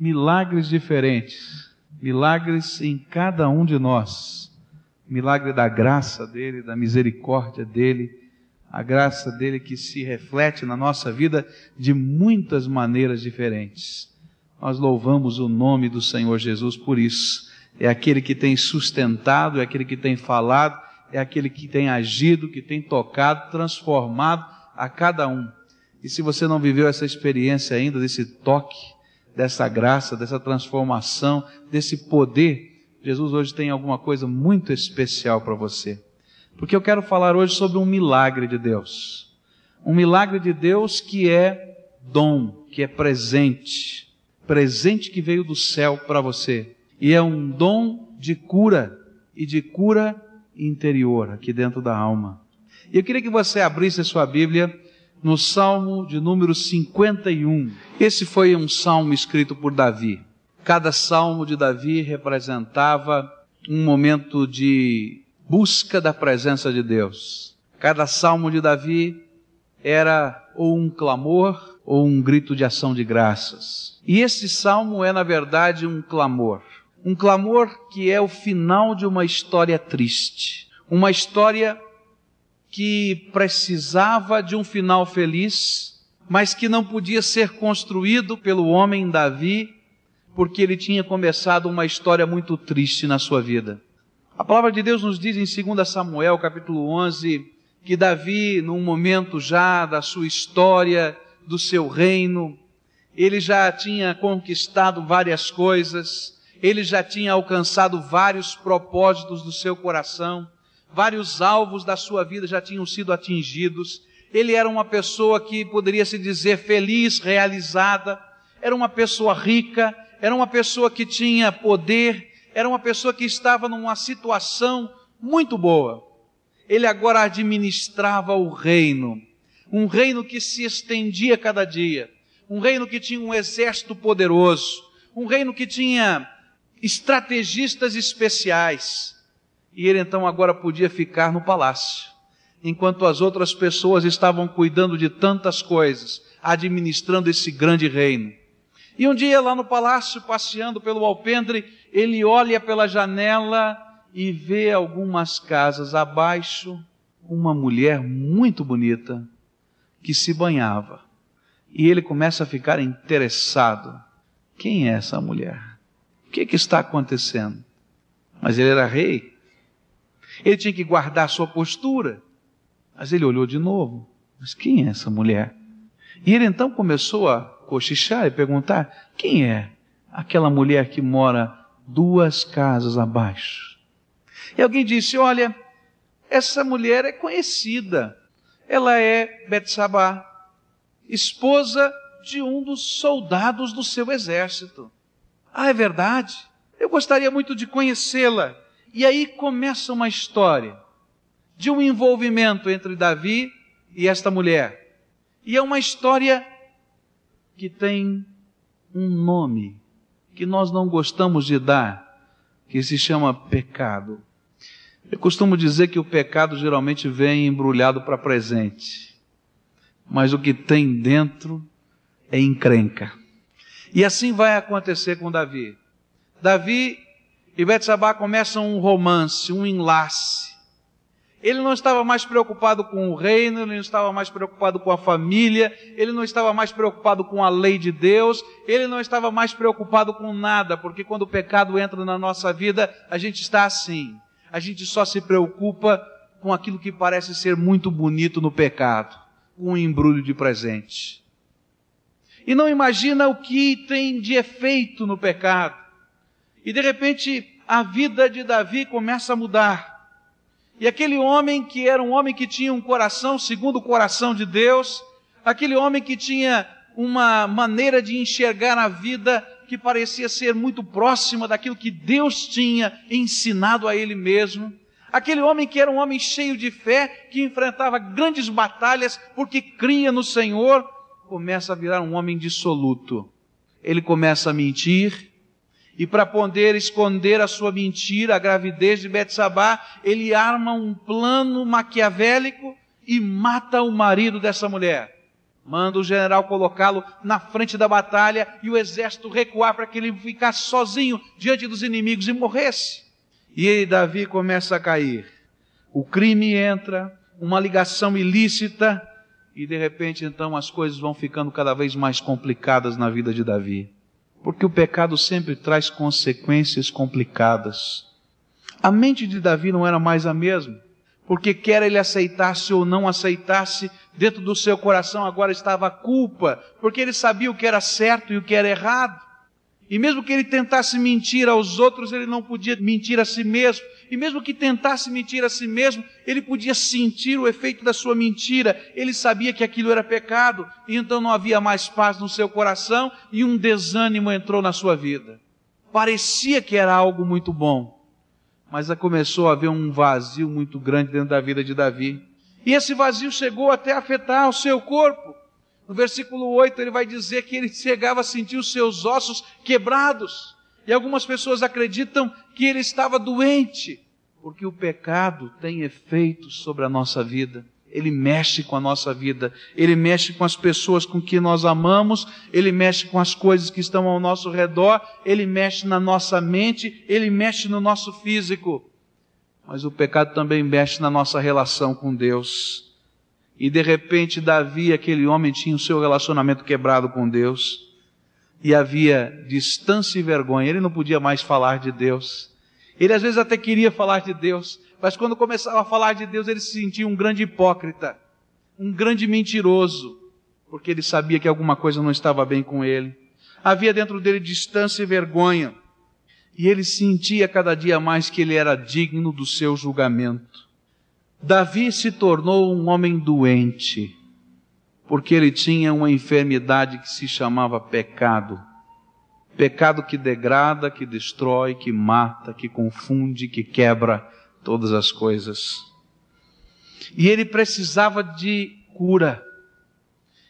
milagres diferentes, milagres em cada um de nós. Milagre da graça dele, da misericórdia dele, a graça dele que se reflete na nossa vida de muitas maneiras diferentes. Nós louvamos o nome do Senhor Jesus por isso. É aquele que tem sustentado, é aquele que tem falado, é aquele que tem agido, que tem tocado, transformado a cada um. E se você não viveu essa experiência ainda, desse toque, dessa graça, dessa transformação, desse poder, Jesus hoje tem alguma coisa muito especial para você. Porque eu quero falar hoje sobre um milagre de Deus. Um milagre de Deus que é dom, que é presente presente que veio do céu para você. E é um dom de cura e de cura interior aqui dentro da alma. E eu queria que você abrisse a sua Bíblia no Salmo de número 51. Esse foi um salmo escrito por Davi. Cada salmo de Davi representava um momento de busca da presença de Deus. Cada salmo de Davi era ou um clamor ou um grito de ação de graças. E esse salmo é, na verdade, um clamor. Um clamor que é o final de uma história triste. Uma história que precisava de um final feliz, mas que não podia ser construído pelo homem Davi, porque ele tinha começado uma história muito triste na sua vida. A palavra de Deus nos diz em 2 Samuel, capítulo 11, que Davi, num momento já da sua história, do seu reino, ele já tinha conquistado várias coisas, ele já tinha alcançado vários propósitos do seu coração, vários alvos da sua vida já tinham sido atingidos. Ele era uma pessoa que poderia se dizer feliz, realizada, era uma pessoa rica, era uma pessoa que tinha poder, era uma pessoa que estava numa situação muito boa. Ele agora administrava o reino, um reino que se estendia cada dia um reino que tinha um exército poderoso, um reino que tinha estrategistas especiais. E ele então agora podia ficar no palácio, enquanto as outras pessoas estavam cuidando de tantas coisas, administrando esse grande reino. E um dia lá no palácio, passeando pelo alpendre, ele olha pela janela e vê algumas casas abaixo uma mulher muito bonita que se banhava. E ele começa a ficar interessado. Quem é essa mulher? O que, que está acontecendo? Mas ele era rei. Ele tinha que guardar sua postura. Mas ele olhou de novo. Mas quem é essa mulher? E ele então começou a cochichar e perguntar: quem é aquela mulher que mora duas casas abaixo? E alguém disse: Olha, essa mulher é conhecida. Ela é Betsabá, esposa de um dos soldados do seu exército. Ah, é verdade? Eu gostaria muito de conhecê-la. E aí começa uma história de um envolvimento entre Davi e esta mulher. E é uma história que tem um nome que nós não gostamos de dar, que se chama pecado. Eu costumo dizer que o pecado geralmente vem embrulhado para presente mas o que tem dentro é encrenca. E assim vai acontecer com Davi. Davi e Betsabá começam um romance, um enlace. Ele não estava mais preocupado com o reino, ele não estava mais preocupado com a família, ele não estava mais preocupado com a lei de Deus, ele não estava mais preocupado com nada, porque quando o pecado entra na nossa vida, a gente está assim. A gente só se preocupa com aquilo que parece ser muito bonito no pecado um embrulho de presente. E não imagina o que tem de efeito no pecado. E de repente a vida de Davi começa a mudar. E aquele homem que era um homem que tinha um coração segundo o coração de Deus, aquele homem que tinha uma maneira de enxergar a vida que parecia ser muito próxima daquilo que Deus tinha ensinado a ele mesmo, Aquele homem que era um homem cheio de fé, que enfrentava grandes batalhas porque cria no Senhor, começa a virar um homem dissoluto. Ele começa a mentir, e para poder esconder a sua mentira, a gravidez de Betsabá, ele arma um plano maquiavélico e mata o marido dessa mulher. Manda o general colocá-lo na frente da batalha e o exército recuar para que ele ficasse sozinho diante dos inimigos e morresse. E aí Davi começa a cair. O crime entra, uma ligação ilícita, e de repente então as coisas vão ficando cada vez mais complicadas na vida de Davi. Porque o pecado sempre traz consequências complicadas. A mente de Davi não era mais a mesma porque quer ele aceitasse ou não aceitasse, dentro do seu coração agora estava a culpa, porque ele sabia o que era certo e o que era errado. E mesmo que ele tentasse mentir aos outros, ele não podia mentir a si mesmo. E mesmo que tentasse mentir a si mesmo, ele podia sentir o efeito da sua mentira. Ele sabia que aquilo era pecado, e então não havia mais paz no seu coração, e um desânimo entrou na sua vida. Parecia que era algo muito bom, mas começou a haver um vazio muito grande dentro da vida de Davi. E esse vazio chegou até a afetar o seu corpo. No versículo 8 ele vai dizer que ele chegava a sentir os seus ossos quebrados. E algumas pessoas acreditam que ele estava doente, porque o pecado tem efeitos sobre a nossa vida. Ele mexe com a nossa vida, ele mexe com as pessoas com que nós amamos, ele mexe com as coisas que estão ao nosso redor, ele mexe na nossa mente, ele mexe no nosso físico. Mas o pecado também mexe na nossa relação com Deus. E de repente, Davi, aquele homem, tinha o seu relacionamento quebrado com Deus. E havia distância e vergonha. Ele não podia mais falar de Deus. Ele às vezes até queria falar de Deus, mas quando começava a falar de Deus, ele se sentia um grande hipócrita, um grande mentiroso, porque ele sabia que alguma coisa não estava bem com ele. Havia dentro dele distância e vergonha, e ele sentia cada dia mais que ele era digno do seu julgamento. Davi se tornou um homem doente, porque ele tinha uma enfermidade que se chamava pecado. Pecado que degrada, que destrói, que mata, que confunde, que quebra todas as coisas. E ele precisava de cura.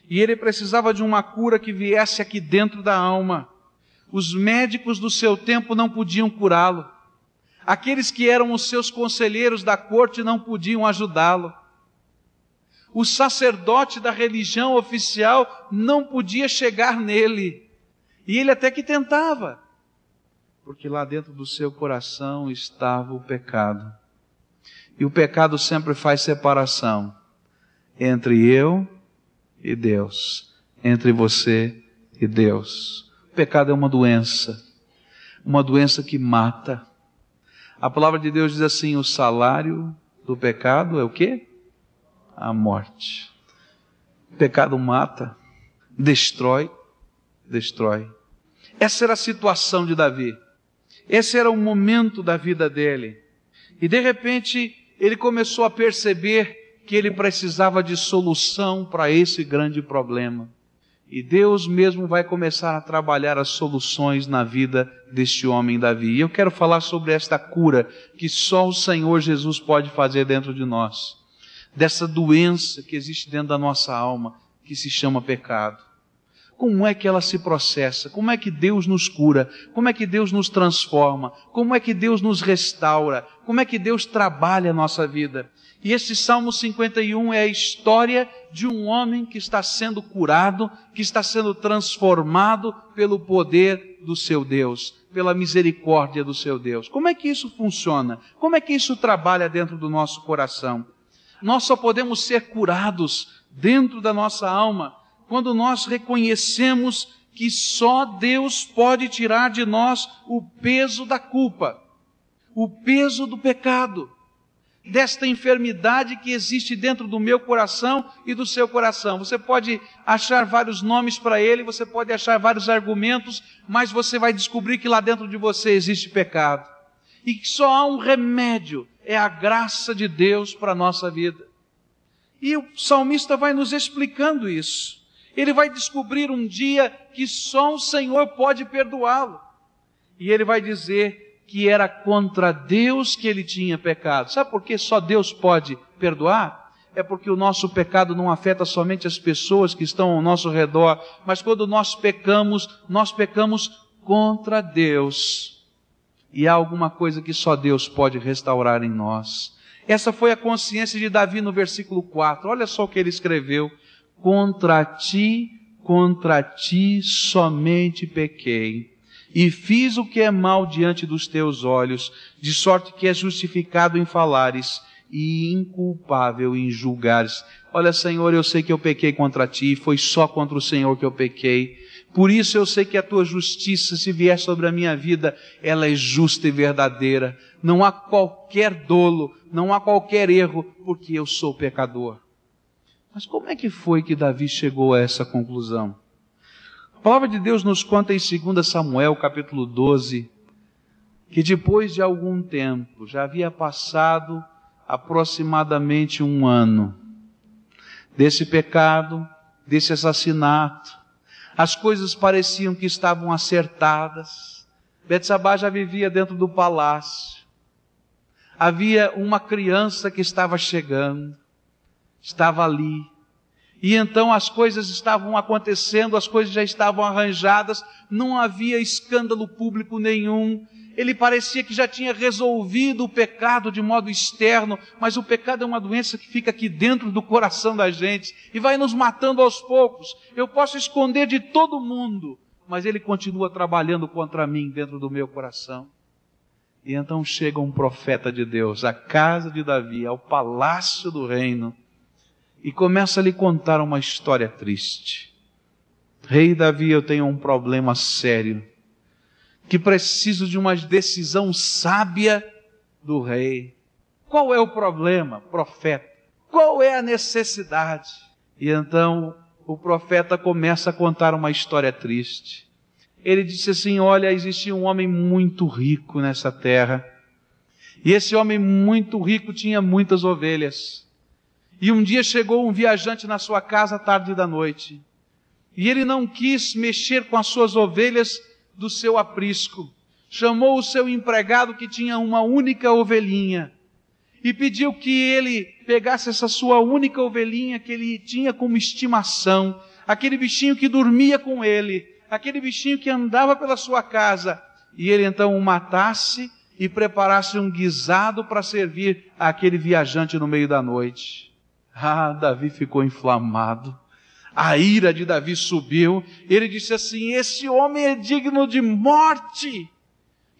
E ele precisava de uma cura que viesse aqui dentro da alma. Os médicos do seu tempo não podiam curá-lo. Aqueles que eram os seus conselheiros da corte não podiam ajudá-lo. O sacerdote da religião oficial não podia chegar nele. E ele até que tentava, porque lá dentro do seu coração estava o pecado. E o pecado sempre faz separação entre eu e Deus, entre você e Deus. O pecado é uma doença, uma doença que mata. A palavra de Deus diz assim: o salário do pecado é o que? A morte. O pecado mata, destrói, destrói. Essa era a situação de Davi. Esse era o momento da vida dele. E de repente, ele começou a perceber que ele precisava de solução para esse grande problema. E Deus mesmo vai começar a trabalhar as soluções na vida deste homem Davi. E eu quero falar sobre esta cura que só o Senhor Jesus pode fazer dentro de nós. Dessa doença que existe dentro da nossa alma, que se chama pecado como é que ela se processa, como é que Deus nos cura, como é que Deus nos transforma, como é que Deus nos restaura, como é que Deus trabalha a nossa vida. E esse Salmo 51 é a história de um homem que está sendo curado, que está sendo transformado pelo poder do seu Deus, pela misericórdia do seu Deus. Como é que isso funciona? Como é que isso trabalha dentro do nosso coração? Nós só podemos ser curados dentro da nossa alma quando nós reconhecemos que só Deus pode tirar de nós o peso da culpa, o peso do pecado, desta enfermidade que existe dentro do meu coração e do seu coração. Você pode achar vários nomes para ele, você pode achar vários argumentos, mas você vai descobrir que lá dentro de você existe pecado. E que só há um remédio, é a graça de Deus para a nossa vida. E o salmista vai nos explicando isso. Ele vai descobrir um dia que só o Senhor pode perdoá-lo. E ele vai dizer que era contra Deus que ele tinha pecado. Sabe por que só Deus pode perdoar? É porque o nosso pecado não afeta somente as pessoas que estão ao nosso redor, mas quando nós pecamos, nós pecamos contra Deus. E há alguma coisa que só Deus pode restaurar em nós. Essa foi a consciência de Davi no versículo 4. Olha só o que ele escreveu. contra ti, contra ti somente pequei, e fiz o que é mal diante dos teus olhos, de sorte que é justificado em falares e inculpável em julgares. Olha, Senhor, eu sei que eu pequei contra ti, foi só contra o Senhor que eu pequei. Por isso eu sei que a tua justiça, se vier sobre a minha vida, ela é justa e verdadeira. Não há qualquer dolo, não há qualquer erro, porque eu sou pecador. Mas como é que foi que Davi chegou a essa conclusão? A palavra de Deus nos conta em 2 Samuel, capítulo 12, que depois de algum tempo, já havia passado aproximadamente um ano, desse pecado, desse assassinato, as coisas pareciam que estavam acertadas. Betsabá já vivia dentro do palácio. Havia uma criança que estava chegando, estava ali. E então as coisas estavam acontecendo, as coisas já estavam arranjadas, não havia escândalo público nenhum, ele parecia que já tinha resolvido o pecado de modo externo, mas o pecado é uma doença que fica aqui dentro do coração da gente e vai nos matando aos poucos. Eu posso esconder de todo mundo, mas ele continua trabalhando contra mim dentro do meu coração. E então chega um profeta de Deus à casa de Davi, ao palácio do reino, e começa a lhe contar uma história triste. Rei Davi, eu tenho um problema sério que preciso de uma decisão sábia do rei. Qual é o problema, profeta? Qual é a necessidade? E então o profeta começa a contar uma história triste. Ele disse assim: Olha, existia um homem muito rico nessa terra. E esse homem muito rico tinha muitas ovelhas. E um dia chegou um viajante na sua casa à tarde da noite. E ele não quis mexer com as suas ovelhas do seu aprisco, chamou o seu empregado que tinha uma única ovelhinha e pediu que ele pegasse essa sua única ovelhinha que ele tinha como estimação, aquele bichinho que dormia com ele, aquele bichinho que andava pela sua casa, e ele então o matasse e preparasse um guisado para servir àquele viajante no meio da noite. Ah, Davi ficou inflamado. A ira de Davi subiu, ele disse assim: Esse homem é digno de morte,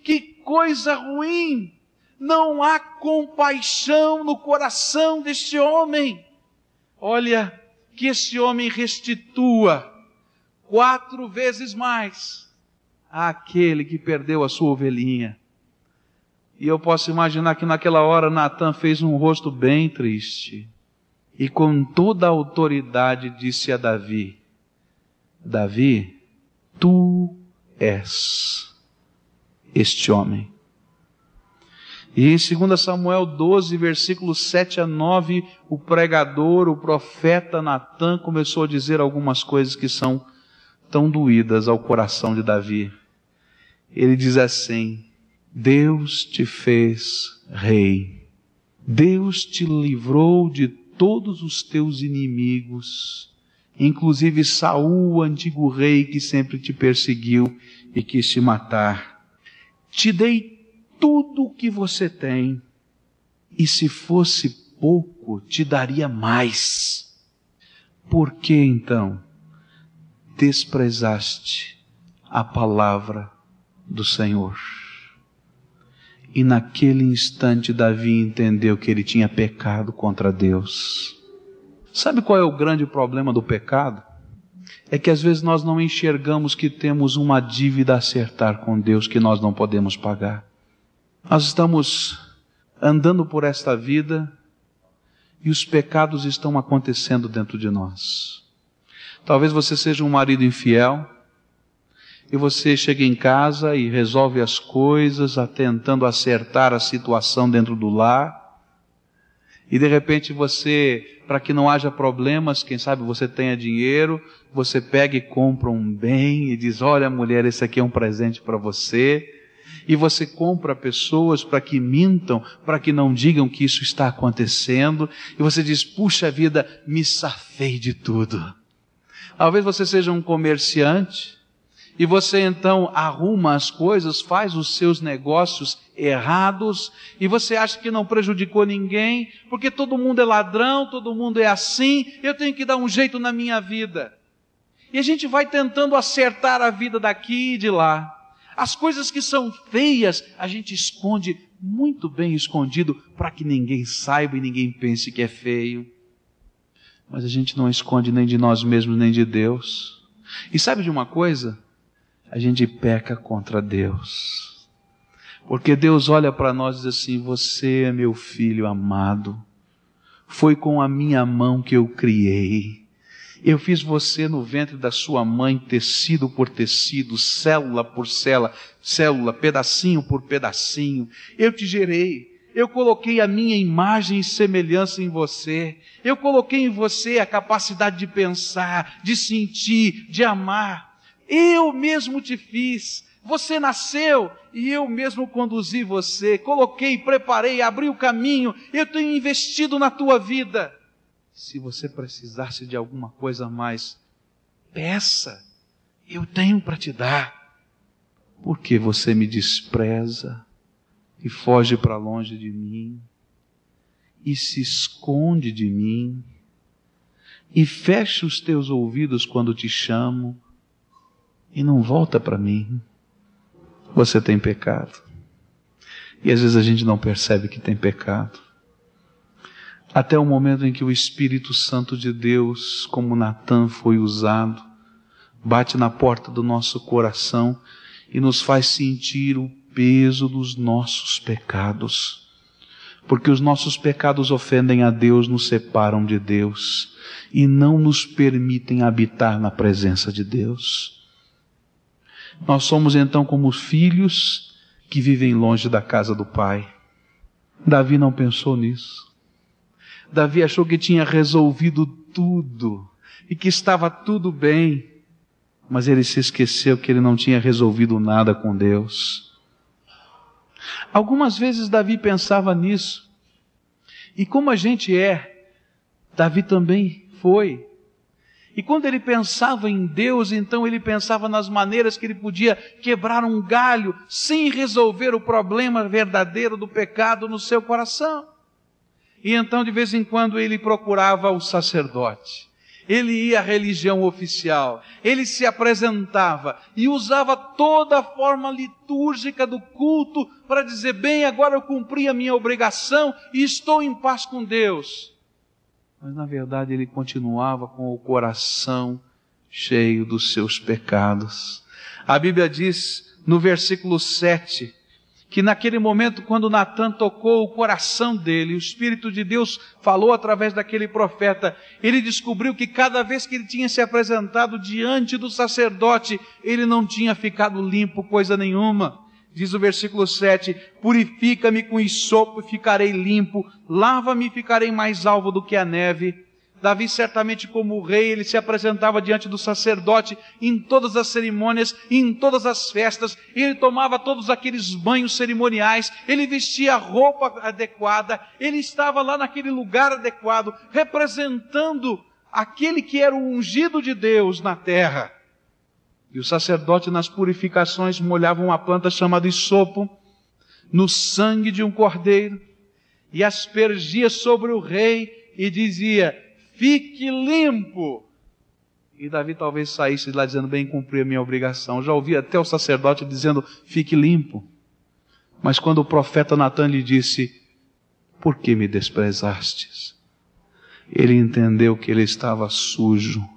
que coisa ruim, não há compaixão no coração deste homem. Olha, que esse homem restitua quatro vezes mais àquele que perdeu a sua ovelhinha. E eu posso imaginar que naquela hora Natan fez um rosto bem triste e com toda a autoridade disse a Davi: Davi, tu és este homem. E em 2 Samuel 12, versículos 7 a 9, o pregador, o profeta Natan começou a dizer algumas coisas que são tão doídas ao coração de Davi. Ele diz assim: Deus te fez rei. Deus te livrou de todos os teus inimigos, inclusive Saul, o antigo rei que sempre te perseguiu e quis te matar. Te dei tudo o que você tem, e se fosse pouco, te daria mais. Por que então desprezaste a palavra do Senhor? E naquele instante Davi entendeu que ele tinha pecado contra Deus. Sabe qual é o grande problema do pecado? É que às vezes nós não enxergamos que temos uma dívida a acertar com Deus que nós não podemos pagar. Nós estamos andando por esta vida e os pecados estão acontecendo dentro de nós. Talvez você seja um marido infiel, e você chega em casa e resolve as coisas, tentando acertar a situação dentro do lar. E de repente você, para que não haja problemas, quem sabe você tenha dinheiro, você pega e compra um bem e diz: Olha, mulher, esse aqui é um presente para você. E você compra pessoas para que mintam, para que não digam que isso está acontecendo. E você diz: Puxa vida, me safei de tudo. Talvez você seja um comerciante e você então arruma as coisas, faz os seus negócios errados, e você acha que não prejudicou ninguém, porque todo mundo é ladrão, todo mundo é assim, eu tenho que dar um jeito na minha vida. E a gente vai tentando acertar a vida daqui e de lá. As coisas que são feias, a gente esconde muito bem escondido para que ninguém saiba e ninguém pense que é feio. Mas a gente não esconde nem de nós mesmos nem de Deus. E sabe de uma coisa? A gente peca contra Deus. Porque Deus olha para nós e diz assim: Você é meu filho amado. Foi com a minha mão que eu criei. Eu fiz você no ventre da sua mãe, tecido por tecido, célula por célula, célula, pedacinho por pedacinho. Eu te gerei. Eu coloquei a minha imagem e semelhança em você. Eu coloquei em você a capacidade de pensar, de sentir, de amar. Eu mesmo te fiz. Você nasceu e eu mesmo conduzi você. Coloquei, preparei, abri o caminho. Eu tenho investido na tua vida. Se você precisasse de alguma coisa a mais, peça, eu tenho para te dar. Porque você me despreza e foge para longe de mim, e se esconde de mim, e fecha os teus ouvidos quando te chamo, e não volta para mim. Você tem pecado. E às vezes a gente não percebe que tem pecado até o momento em que o Espírito Santo de Deus, como Natan foi usado, bate na porta do nosso coração e nos faz sentir o peso dos nossos pecados. Porque os nossos pecados ofendem a Deus, nos separam de Deus e não nos permitem habitar na presença de Deus. Nós somos então como filhos que vivem longe da casa do Pai. Davi não pensou nisso. Davi achou que tinha resolvido tudo e que estava tudo bem, mas ele se esqueceu que ele não tinha resolvido nada com Deus. Algumas vezes Davi pensava nisso, e como a gente é, Davi também foi. E quando ele pensava em Deus, então ele pensava nas maneiras que ele podia quebrar um galho sem resolver o problema verdadeiro do pecado no seu coração. E então, de vez em quando, ele procurava o sacerdote. Ele ia à religião oficial, ele se apresentava e usava toda a forma litúrgica do culto para dizer: bem, agora eu cumpri a minha obrigação e estou em paz com Deus. Mas na verdade ele continuava com o coração cheio dos seus pecados. A Bíblia diz no versículo 7 que naquele momento, quando Natan tocou o coração dele, o Espírito de Deus falou através daquele profeta, ele descobriu que cada vez que ele tinha se apresentado diante do sacerdote, ele não tinha ficado limpo coisa nenhuma. Diz o versículo 7: Purifica-me com isopo e ficarei limpo, lava-me e ficarei mais alvo do que a neve. Davi, certamente como rei, ele se apresentava diante do sacerdote em todas as cerimônias, em todas as festas, ele tomava todos aqueles banhos cerimoniais, ele vestia a roupa adequada, ele estava lá naquele lugar adequado, representando aquele que era o ungido de Deus na terra. E o sacerdote nas purificações molhava uma planta chamada isopo no sangue de um cordeiro e aspergia sobre o rei e dizia: fique limpo. E Davi talvez saísse lá dizendo, bem, cumpri a minha obrigação. Já ouvi até o sacerdote dizendo, fique limpo. Mas quando o profeta Natan lhe disse, por que me desprezastes? Ele entendeu que ele estava sujo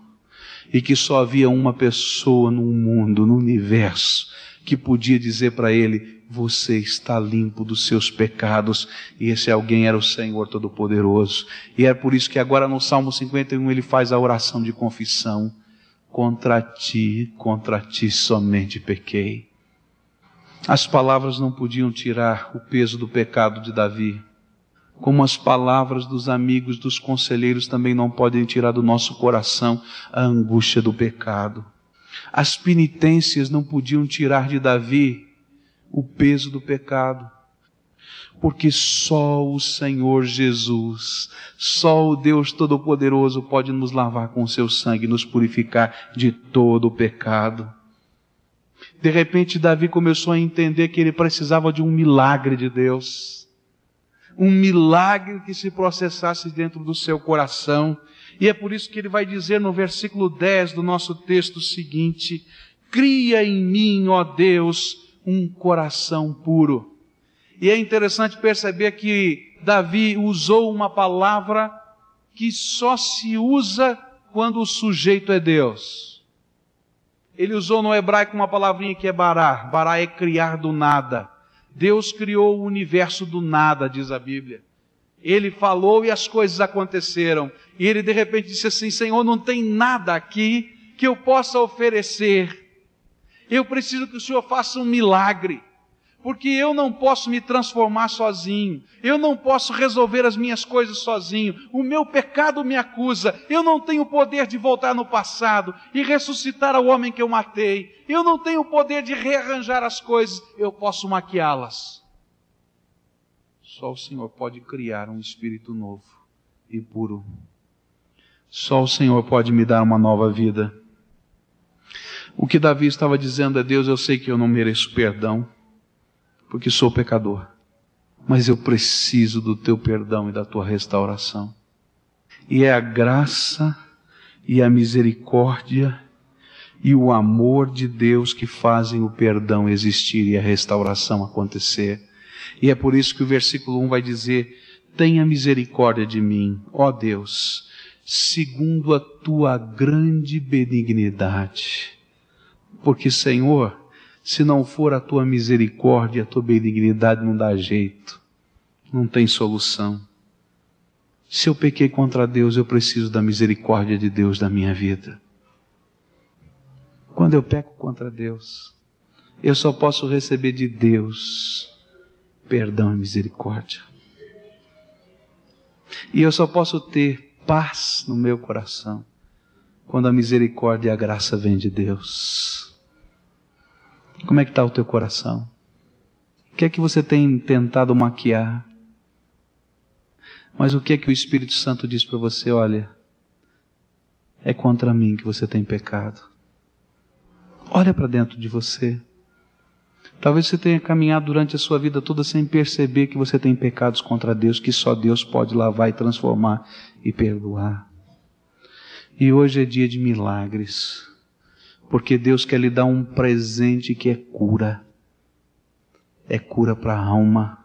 e que só havia uma pessoa no mundo, no universo, que podia dizer para ele: Você está limpo dos seus pecados. E esse alguém era o Senhor Todo-Poderoso. E é por isso que agora no Salmo 51 ele faz a oração de confissão: Contra ti, contra ti somente pequei. As palavras não podiam tirar o peso do pecado de Davi, como as palavras dos amigos, dos conselheiros também não podem tirar do nosso coração a angústia do pecado. As penitências não podiam tirar de Davi o peso do pecado. Porque só o Senhor Jesus, só o Deus Todo-Poderoso pode nos lavar com o seu sangue, nos purificar de todo o pecado. De repente, Davi começou a entender que ele precisava de um milagre de Deus. Um milagre que se processasse dentro do seu coração. E é por isso que ele vai dizer no versículo 10 do nosso texto seguinte: Cria em mim, ó Deus, um coração puro. E é interessante perceber que Davi usou uma palavra que só se usa quando o sujeito é Deus. Ele usou no hebraico uma palavrinha que é bará. Bará é criar do nada. Deus criou o universo do nada, diz a Bíblia. Ele falou e as coisas aconteceram. E ele de repente disse assim: Senhor, não tem nada aqui que eu possa oferecer. Eu preciso que o Senhor faça um milagre porque eu não posso me transformar sozinho, eu não posso resolver as minhas coisas sozinho, o meu pecado me acusa, eu não tenho poder de voltar no passado e ressuscitar o homem que eu matei, eu não tenho poder de rearranjar as coisas, eu posso maquiá-las. Só o Senhor pode criar um espírito novo e puro. Só o Senhor pode me dar uma nova vida. O que Davi estava dizendo a Deus, eu sei que eu não mereço perdão porque sou pecador. Mas eu preciso do teu perdão e da tua restauração. E é a graça e a misericórdia e o amor de Deus que fazem o perdão existir e a restauração acontecer. E é por isso que o versículo 1 vai dizer: Tenha misericórdia de mim, ó Deus, segundo a tua grande benignidade. Porque, Senhor, se não for a tua misericórdia, a tua benignidade não dá jeito, não tem solução. Se eu pequei contra Deus, eu preciso da misericórdia de Deus na minha vida. Quando eu peco contra Deus, eu só posso receber de Deus perdão e misericórdia. E eu só posso ter paz no meu coração quando a misericórdia e a graça vêm de Deus. Como é que está o teu coração? O que é que você tem tentado maquiar? Mas o que é que o Espírito Santo diz para você? Olha, é contra mim que você tem pecado. Olha para dentro de você. Talvez você tenha caminhado durante a sua vida toda sem perceber que você tem pecados contra Deus, que só Deus pode lavar e transformar e perdoar. E hoje é dia de milagres porque Deus quer lhe dar um presente que é cura. É cura para a alma,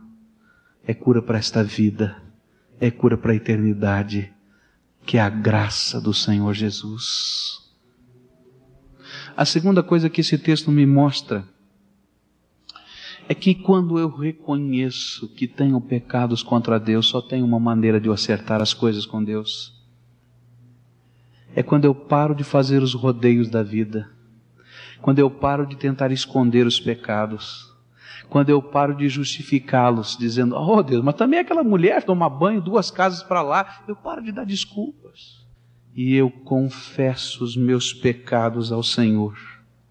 é cura para esta vida, é cura para a eternidade, que é a graça do Senhor Jesus. A segunda coisa que esse texto me mostra é que quando eu reconheço que tenho pecados contra Deus, só tem uma maneira de eu acertar as coisas com Deus é quando eu paro de fazer os rodeios da vida, quando eu paro de tentar esconder os pecados, quando eu paro de justificá-los, dizendo: Oh Deus, mas também aquela mulher toma banho duas casas para lá, eu paro de dar desculpas e eu confesso os meus pecados ao Senhor.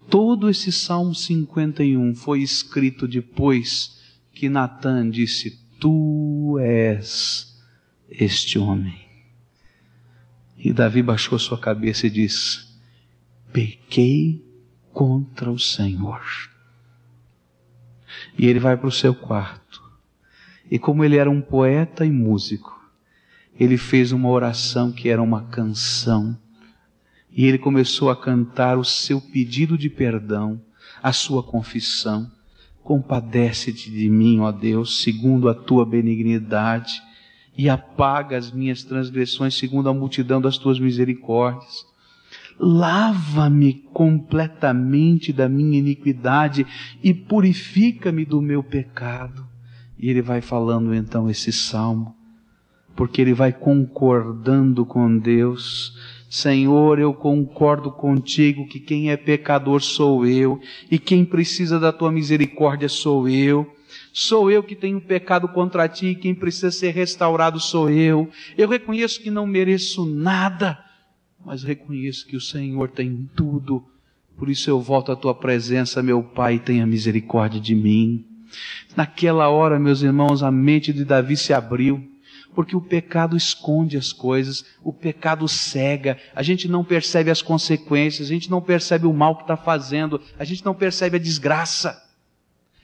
Todo esse Salmo 51 foi escrito depois que Natan disse: Tu és este homem. E Davi baixou sua cabeça e disse: Pequei contra o Senhor. E ele vai para o seu quarto. E como ele era um poeta e músico, ele fez uma oração que era uma canção. E ele começou a cantar o seu pedido de perdão, a sua confissão. Compadece-te de mim, ó Deus, segundo a tua benignidade e apaga as minhas transgressões segundo a multidão das tuas misericórdias. Lava-me completamente da minha iniquidade e purifica-me do meu pecado. E ele vai falando então esse salmo, porque ele vai concordando com Deus. Senhor, eu concordo contigo que quem é pecador sou eu, e quem precisa da tua misericórdia sou eu. Sou eu que tenho pecado contra ti, e quem precisa ser restaurado sou eu. Eu reconheço que não mereço nada, mas reconheço que o Senhor tem tudo. Por isso eu volto à tua presença, meu Pai, tenha misericórdia de mim. Naquela hora, meus irmãos, a mente de Davi se abriu Porque o pecado esconde as coisas, o pecado cega, a gente não percebe as consequências, a gente não percebe o mal que está fazendo, a gente não percebe a desgraça.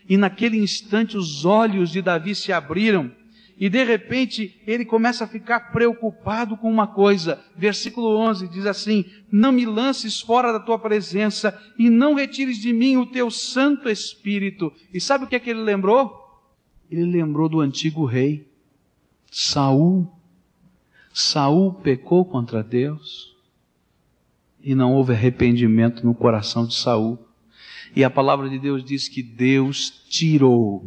E naquele instante os olhos de Davi se abriram e de repente ele começa a ficar preocupado com uma coisa. Versículo 11 diz assim: Não me lances fora da tua presença e não retires de mim o teu Santo Espírito. E sabe o que é que ele lembrou? Ele lembrou do antigo rei, Saul. Saul pecou contra Deus e não houve arrependimento no coração de Saul. E a palavra de Deus diz que Deus tirou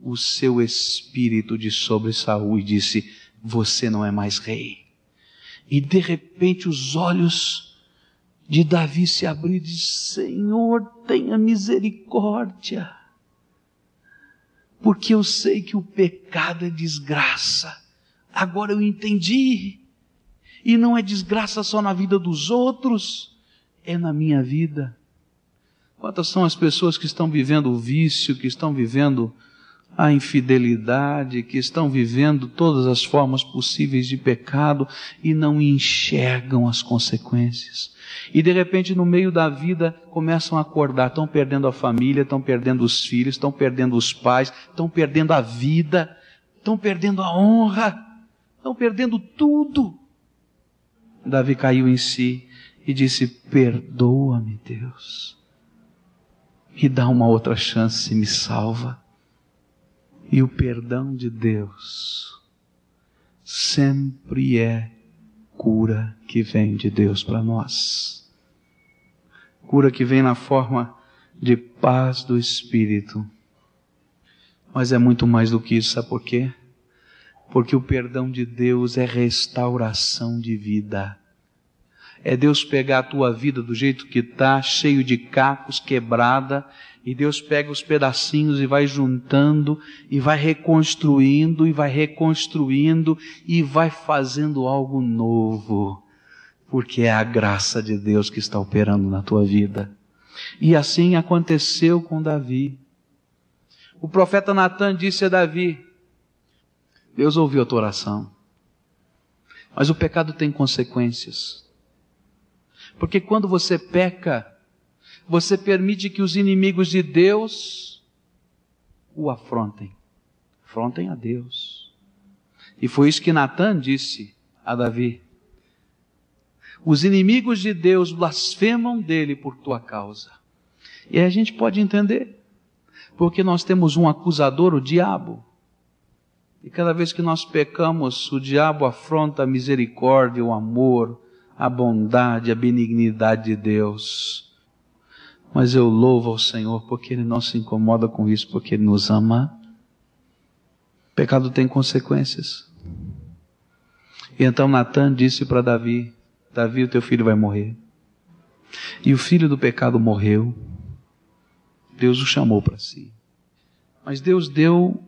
o seu espírito de sobre Saul e disse: Você não é mais rei. E de repente os olhos de Davi se abriram e disse: Senhor, tenha misericórdia. Porque eu sei que o pecado é desgraça. Agora eu entendi. E não é desgraça só na vida dos outros, é na minha vida. Quantas são as pessoas que estão vivendo o vício, que estão vivendo a infidelidade, que estão vivendo todas as formas possíveis de pecado e não enxergam as consequências. E de repente, no meio da vida, começam a acordar, estão perdendo a família, estão perdendo os filhos, estão perdendo os pais, estão perdendo a vida, estão perdendo a honra, estão perdendo tudo. Davi caiu em si e disse: Perdoa-me, Deus. Me dá uma outra chance, me salva. E o perdão de Deus sempre é cura que vem de Deus para nós. Cura que vem na forma de paz do Espírito. Mas é muito mais do que isso, sabe por quê? Porque o perdão de Deus é restauração de vida. É Deus pegar a tua vida do jeito que está, cheio de cacos, quebrada, e Deus pega os pedacinhos e vai juntando, e vai reconstruindo, e vai reconstruindo, e vai fazendo algo novo. Porque é a graça de Deus que está operando na tua vida. E assim aconteceu com Davi. O profeta Natan disse a Davi: Deus ouviu a tua oração. Mas o pecado tem consequências. Porque quando você peca, você permite que os inimigos de Deus o afrontem. Afrontem a Deus. E foi isso que Natan disse a Davi. Os inimigos de Deus blasfemam dele por tua causa. E a gente pode entender. Porque nós temos um acusador, o diabo. E cada vez que nós pecamos, o diabo afronta a misericórdia, o amor, a bondade, a benignidade de Deus. Mas eu louvo ao Senhor porque Ele não se incomoda com isso, porque Ele nos ama. O pecado tem consequências. E então Natan disse para Davi: Davi, o teu filho vai morrer. E o filho do pecado morreu. Deus o chamou para si. Mas Deus deu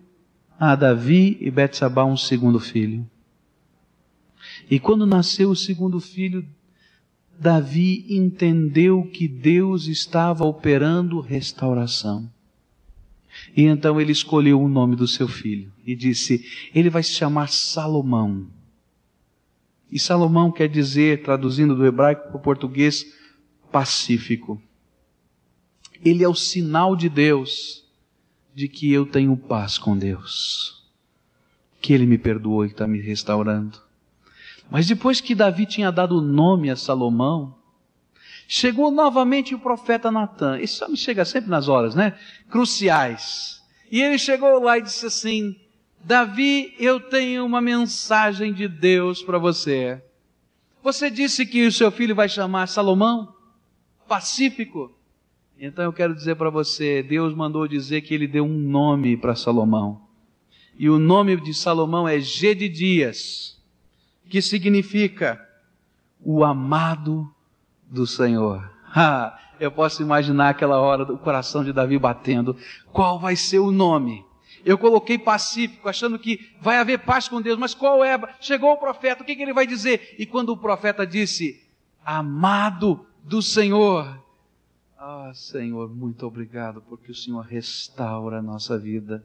a Davi e Betsabá um segundo filho. E quando nasceu o segundo filho, Davi entendeu que Deus estava operando restauração. E então ele escolheu o nome do seu filho e disse: Ele vai se chamar Salomão. E Salomão quer dizer, traduzindo do hebraico para o português, pacífico. Ele é o sinal de Deus de que eu tenho paz com Deus, que Ele me perdoou e está me restaurando. Mas depois que Davi tinha dado o nome a Salomão, chegou novamente o profeta Natan. Esse homem chega sempre nas horas, né? Cruciais. E ele chegou lá e disse assim: Davi, eu tenho uma mensagem de Deus para você. Você disse que o seu filho vai chamar Salomão? Pacífico. Então eu quero dizer para você, Deus mandou dizer que ele deu um nome para Salomão. E o nome de Salomão é Gedidias que significa o amado do Senhor. Ah, eu posso imaginar aquela hora do coração de Davi batendo. Qual vai ser o nome? Eu coloquei pacífico, achando que vai haver paz com Deus, mas qual é? Chegou o profeta, o que, que ele vai dizer? E quando o profeta disse, amado do Senhor, ah, Senhor, muito obrigado, porque o Senhor restaura a nossa vida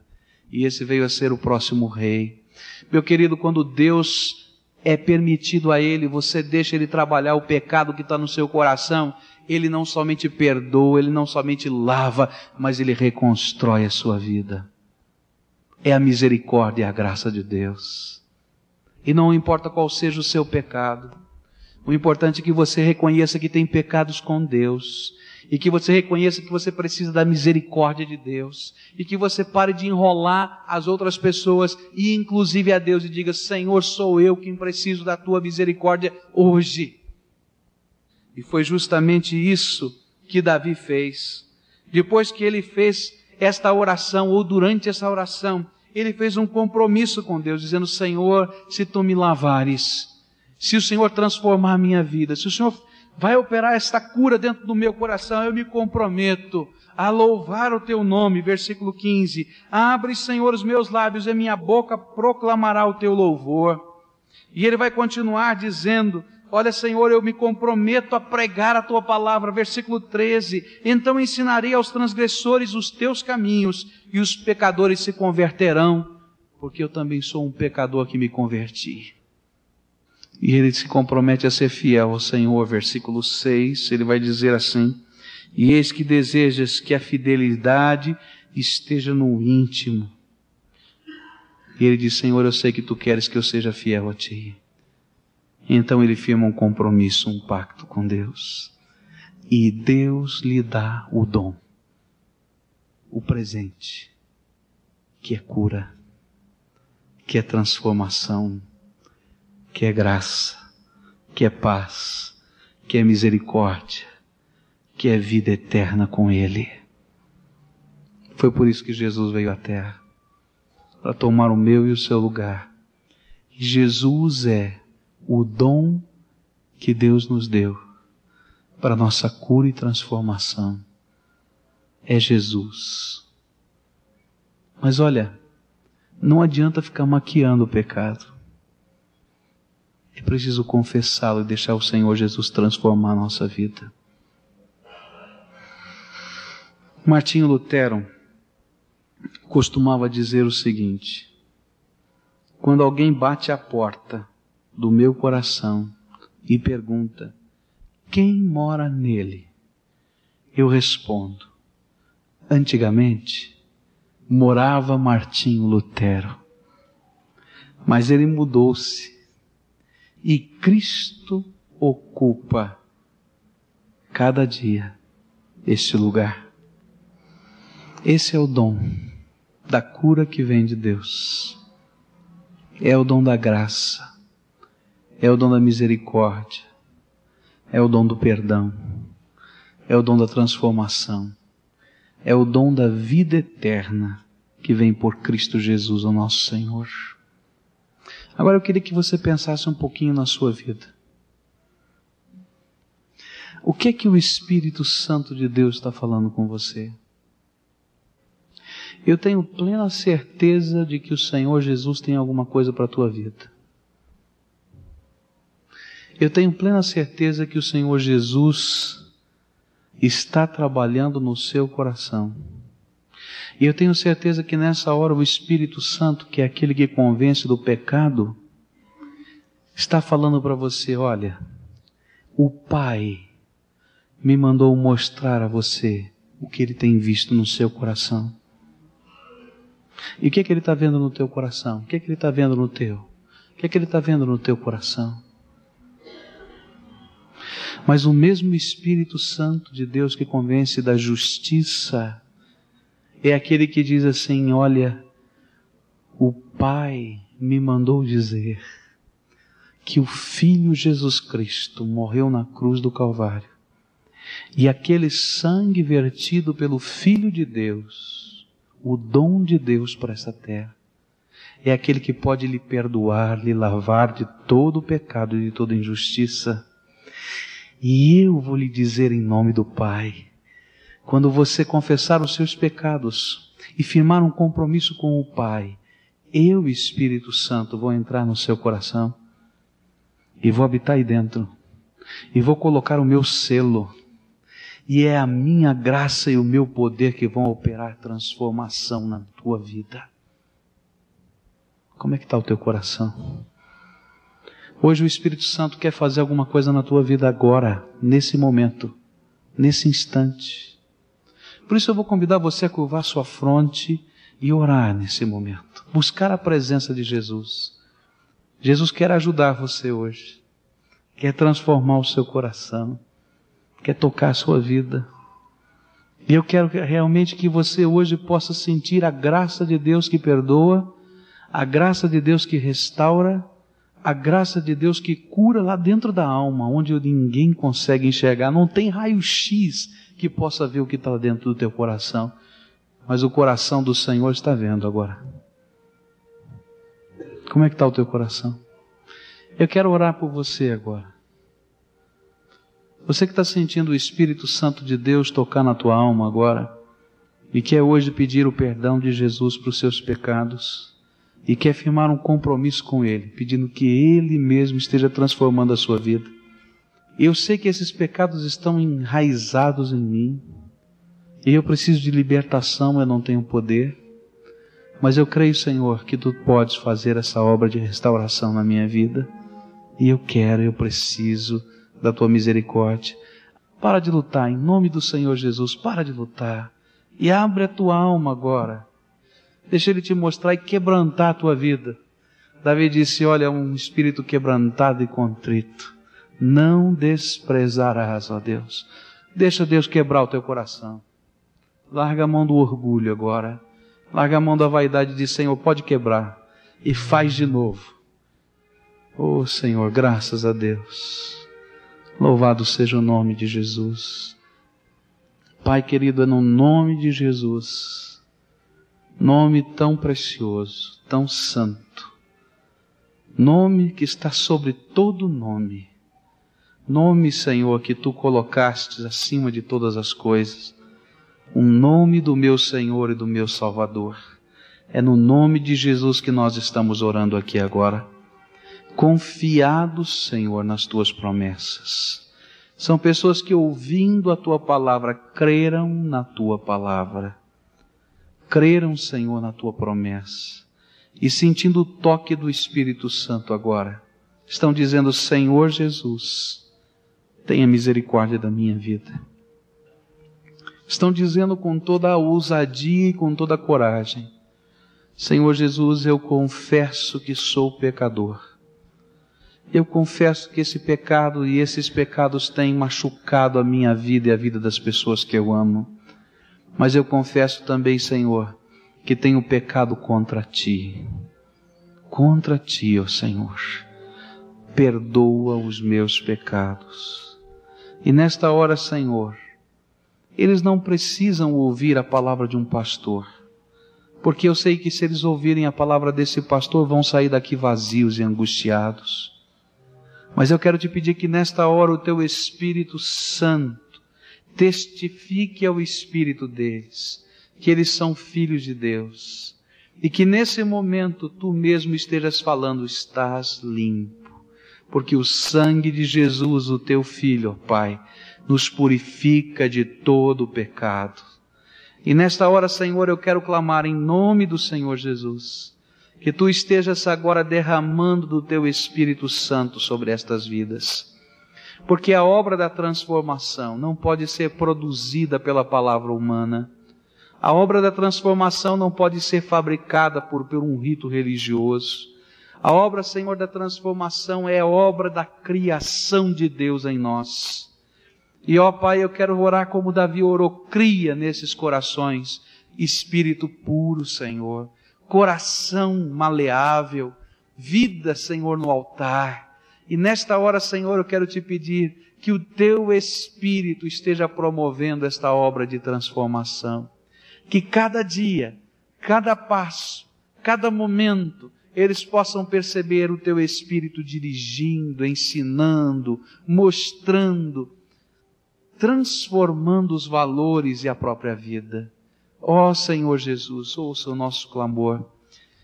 e esse veio a ser o próximo rei. Meu querido, quando Deus é permitido a Ele, você deixa Ele trabalhar o pecado que está no seu coração, Ele não somente perdoa, Ele não somente lava, mas Ele reconstrói a sua vida. É a misericórdia e a graça de Deus. E não importa qual seja o seu pecado, o importante é que você reconheça que tem pecados com Deus e que você reconheça que você precisa da misericórdia de Deus e que você pare de enrolar as outras pessoas e inclusive a Deus e diga: Senhor, sou eu quem preciso da tua misericórdia hoje. E foi justamente isso que Davi fez. Depois que ele fez esta oração ou durante essa oração, ele fez um compromisso com Deus, dizendo: Senhor, se tu me lavares, se o Senhor transformar a minha vida, se o Senhor vai operar esta cura dentro do meu coração, eu me comprometo a louvar o teu nome. Versículo 15: Abre, Senhor, os meus lábios e minha boca proclamará o teu louvor. E ele vai continuar dizendo: Olha, Senhor, eu me comprometo a pregar a tua palavra. Versículo 13: Então ensinarei aos transgressores os teus caminhos, e os pecadores se converterão, porque eu também sou um pecador que me converti. E ele se compromete a ser fiel ao Senhor. Versículo 6, ele vai dizer assim: E eis que desejas que a fidelidade esteja no íntimo. E ele diz: Senhor, eu sei que tu queres que eu seja fiel a ti. Então ele firma um compromisso, um pacto com Deus. E Deus lhe dá o dom, o presente, que é cura, que é transformação, que é graça, que é paz, que é misericórdia, que é vida eterna com Ele. Foi por isso que Jesus veio à Terra para tomar o meu e o seu lugar. Jesus é o dom que Deus nos deu para nossa cura e transformação. É Jesus. Mas olha, não adianta ficar maquiando o pecado. É preciso confessá-lo e deixar o Senhor Jesus transformar a nossa vida. Martinho Lutero costumava dizer o seguinte: quando alguém bate à porta do meu coração e pergunta: quem mora nele? Eu respondo: antigamente morava Martinho Lutero, mas ele mudou-se e Cristo ocupa cada dia este lugar. Esse é o dom da cura que vem de Deus. É o dom da graça. É o dom da misericórdia. É o dom do perdão. É o dom da transformação. É o dom da vida eterna que vem por Cristo Jesus, o nosso Senhor. Agora eu queria que você pensasse um pouquinho na sua vida. O que é que o Espírito Santo de Deus está falando com você? Eu tenho plena certeza de que o Senhor Jesus tem alguma coisa para a tua vida. Eu tenho plena certeza que o Senhor Jesus está trabalhando no seu coração. E eu tenho certeza que nessa hora o Espírito Santo, que é aquele que convence do pecado, está falando para você: olha, o Pai me mandou mostrar a você o que ele tem visto no seu coração. E o que é que ele está vendo no teu coração? O que é que ele está vendo no teu? O que é que ele está vendo no teu coração? Mas o mesmo Espírito Santo de Deus que convence da justiça, é aquele que diz assim: Olha, o Pai me mandou dizer que o Filho Jesus Cristo morreu na cruz do Calvário e aquele sangue vertido pelo Filho de Deus, o dom de Deus para essa terra, é aquele que pode lhe perdoar, lhe lavar de todo o pecado e de toda injustiça. E eu vou lhe dizer em nome do Pai, quando você confessar os seus pecados e firmar um compromisso com o Pai, eu, Espírito Santo, vou entrar no seu coração e vou habitar aí dentro e vou colocar o meu selo. E é a minha graça e o meu poder que vão operar transformação na tua vida. Como é que está o teu coração? Hoje o Espírito Santo quer fazer alguma coisa na tua vida agora, nesse momento, nesse instante. Por isso eu vou convidar você a curvar sua fronte e orar nesse momento. Buscar a presença de Jesus. Jesus quer ajudar você hoje. Quer transformar o seu coração. Quer tocar a sua vida. E eu quero realmente que você hoje possa sentir a graça de Deus que perdoa, a graça de Deus que restaura, a graça de Deus que cura lá dentro da alma, onde ninguém consegue enxergar. Não tem raio-x que possa ver o que está dentro do teu coração. Mas o coração do Senhor está vendo agora. Como é que está o teu coração? Eu quero orar por você agora. Você que está sentindo o Espírito Santo de Deus tocar na tua alma agora e quer hoje pedir o perdão de Jesus para os seus pecados e quer firmar um compromisso com Ele, pedindo que Ele mesmo esteja transformando a sua vida. Eu sei que esses pecados estão enraizados em mim e eu preciso de libertação, eu não tenho poder, mas eu creio, Senhor, que Tu podes fazer essa obra de restauração na minha vida e eu quero, eu preciso da tua misericórdia. Para de lutar em nome do Senhor Jesus, para de lutar. E abre a tua alma agora. Deixa ele te mostrar e quebrantar a tua vida. Davi disse: Olha, um espírito quebrantado e contrito. Não desprezarás, ó Deus. Deixa Deus quebrar o teu coração. Larga a mão do orgulho agora. Larga a mão da vaidade de Senhor, pode quebrar. E faz de novo. Oh Senhor, graças a Deus. Louvado seja o nome de Jesus. Pai querido, é no nome de Jesus, nome tão precioso, tão santo, nome que está sobre todo nome, nome, Senhor, que tu colocaste acima de todas as coisas, um nome do meu Senhor e do meu Salvador. É no nome de Jesus que nós estamos orando aqui agora confiados, Senhor, nas tuas promessas. São pessoas que, ouvindo a tua palavra, creram na tua palavra. Creram, Senhor, na tua promessa. E sentindo o toque do Espírito Santo agora, estão dizendo: Senhor Jesus, tenha misericórdia da minha vida. Estão dizendo com toda a ousadia e com toda a coragem: Senhor Jesus, eu confesso que sou pecador eu confesso que esse pecado e esses pecados têm machucado a minha vida e a vida das pessoas que eu amo. Mas eu confesso também, Senhor, que tenho pecado contra ti. Contra ti, ó Senhor. Perdoa os meus pecados. E nesta hora, Senhor, eles não precisam ouvir a palavra de um pastor, porque eu sei que se eles ouvirem a palavra desse pastor, vão sair daqui vazios e angustiados mas eu quero te pedir que nesta hora o teu Espírito Santo testifique ao Espírito deles que eles são filhos de Deus e que nesse momento tu mesmo estejas falando, estás limpo, porque o sangue de Jesus, o teu Filho, ó Pai, nos purifica de todo o pecado. E nesta hora, Senhor, eu quero clamar em nome do Senhor Jesus que tu estejas agora derramando do teu Espírito Santo sobre estas vidas. Porque a obra da transformação não pode ser produzida pela palavra humana. A obra da transformação não pode ser fabricada por, por um rito religioso. A obra, Senhor, da transformação é obra da criação de Deus em nós. E ó Pai, eu quero orar como Davi orou, cria nesses corações espírito puro, Senhor coração maleável, vida, Senhor, no altar. E nesta hora, Senhor, eu quero te pedir que o teu Espírito esteja promovendo esta obra de transformação. Que cada dia, cada passo, cada momento, eles possam perceber o teu Espírito dirigindo, ensinando, mostrando, transformando os valores e a própria vida. Ó oh, Senhor Jesus, ouça o nosso clamor.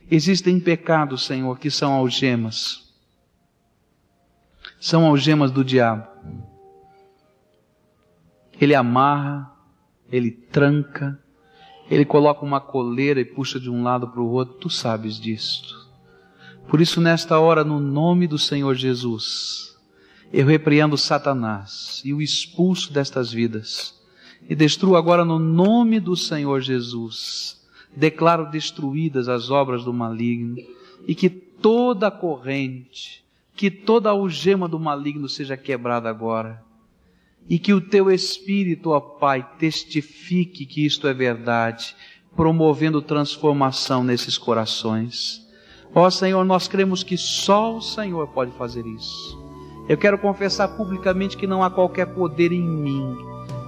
Existem pecados, Senhor, que são algemas. São algemas do diabo. Ele amarra, ele tranca, ele coloca uma coleira e puxa de um lado para o outro. Tu sabes disso. Por isso, nesta hora, no nome do Senhor Jesus, eu repreendo Satanás e o expulso destas vidas. E destruo agora no nome do Senhor Jesus. Declaro destruídas as obras do maligno e que toda corrente, que toda algema do maligno seja quebrada agora. E que o teu Espírito, ó Pai, testifique que isto é verdade, promovendo transformação nesses corações. Ó Senhor, nós cremos que só o Senhor pode fazer isso. Eu quero confessar publicamente que não há qualquer poder em mim,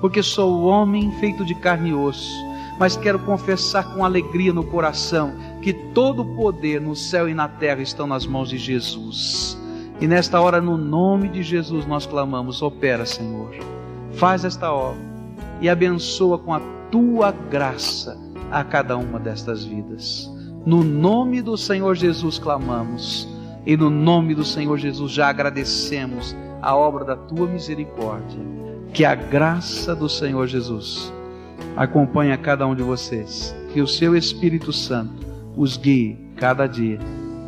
porque sou homem feito de carne e osso, mas quero confessar com alegria no coração que todo o poder no céu e na terra estão nas mãos de Jesus. E nesta hora, no nome de Jesus, nós clamamos: opera, Senhor, faz esta obra e abençoa com a tua graça a cada uma destas vidas. No nome do Senhor Jesus clamamos e no nome do Senhor Jesus já agradecemos a obra da tua misericórdia. Que a graça do Senhor Jesus acompanhe a cada um de vocês. Que o seu Espírito Santo os guie cada dia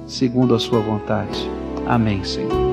segundo a sua vontade. Amém, Senhor.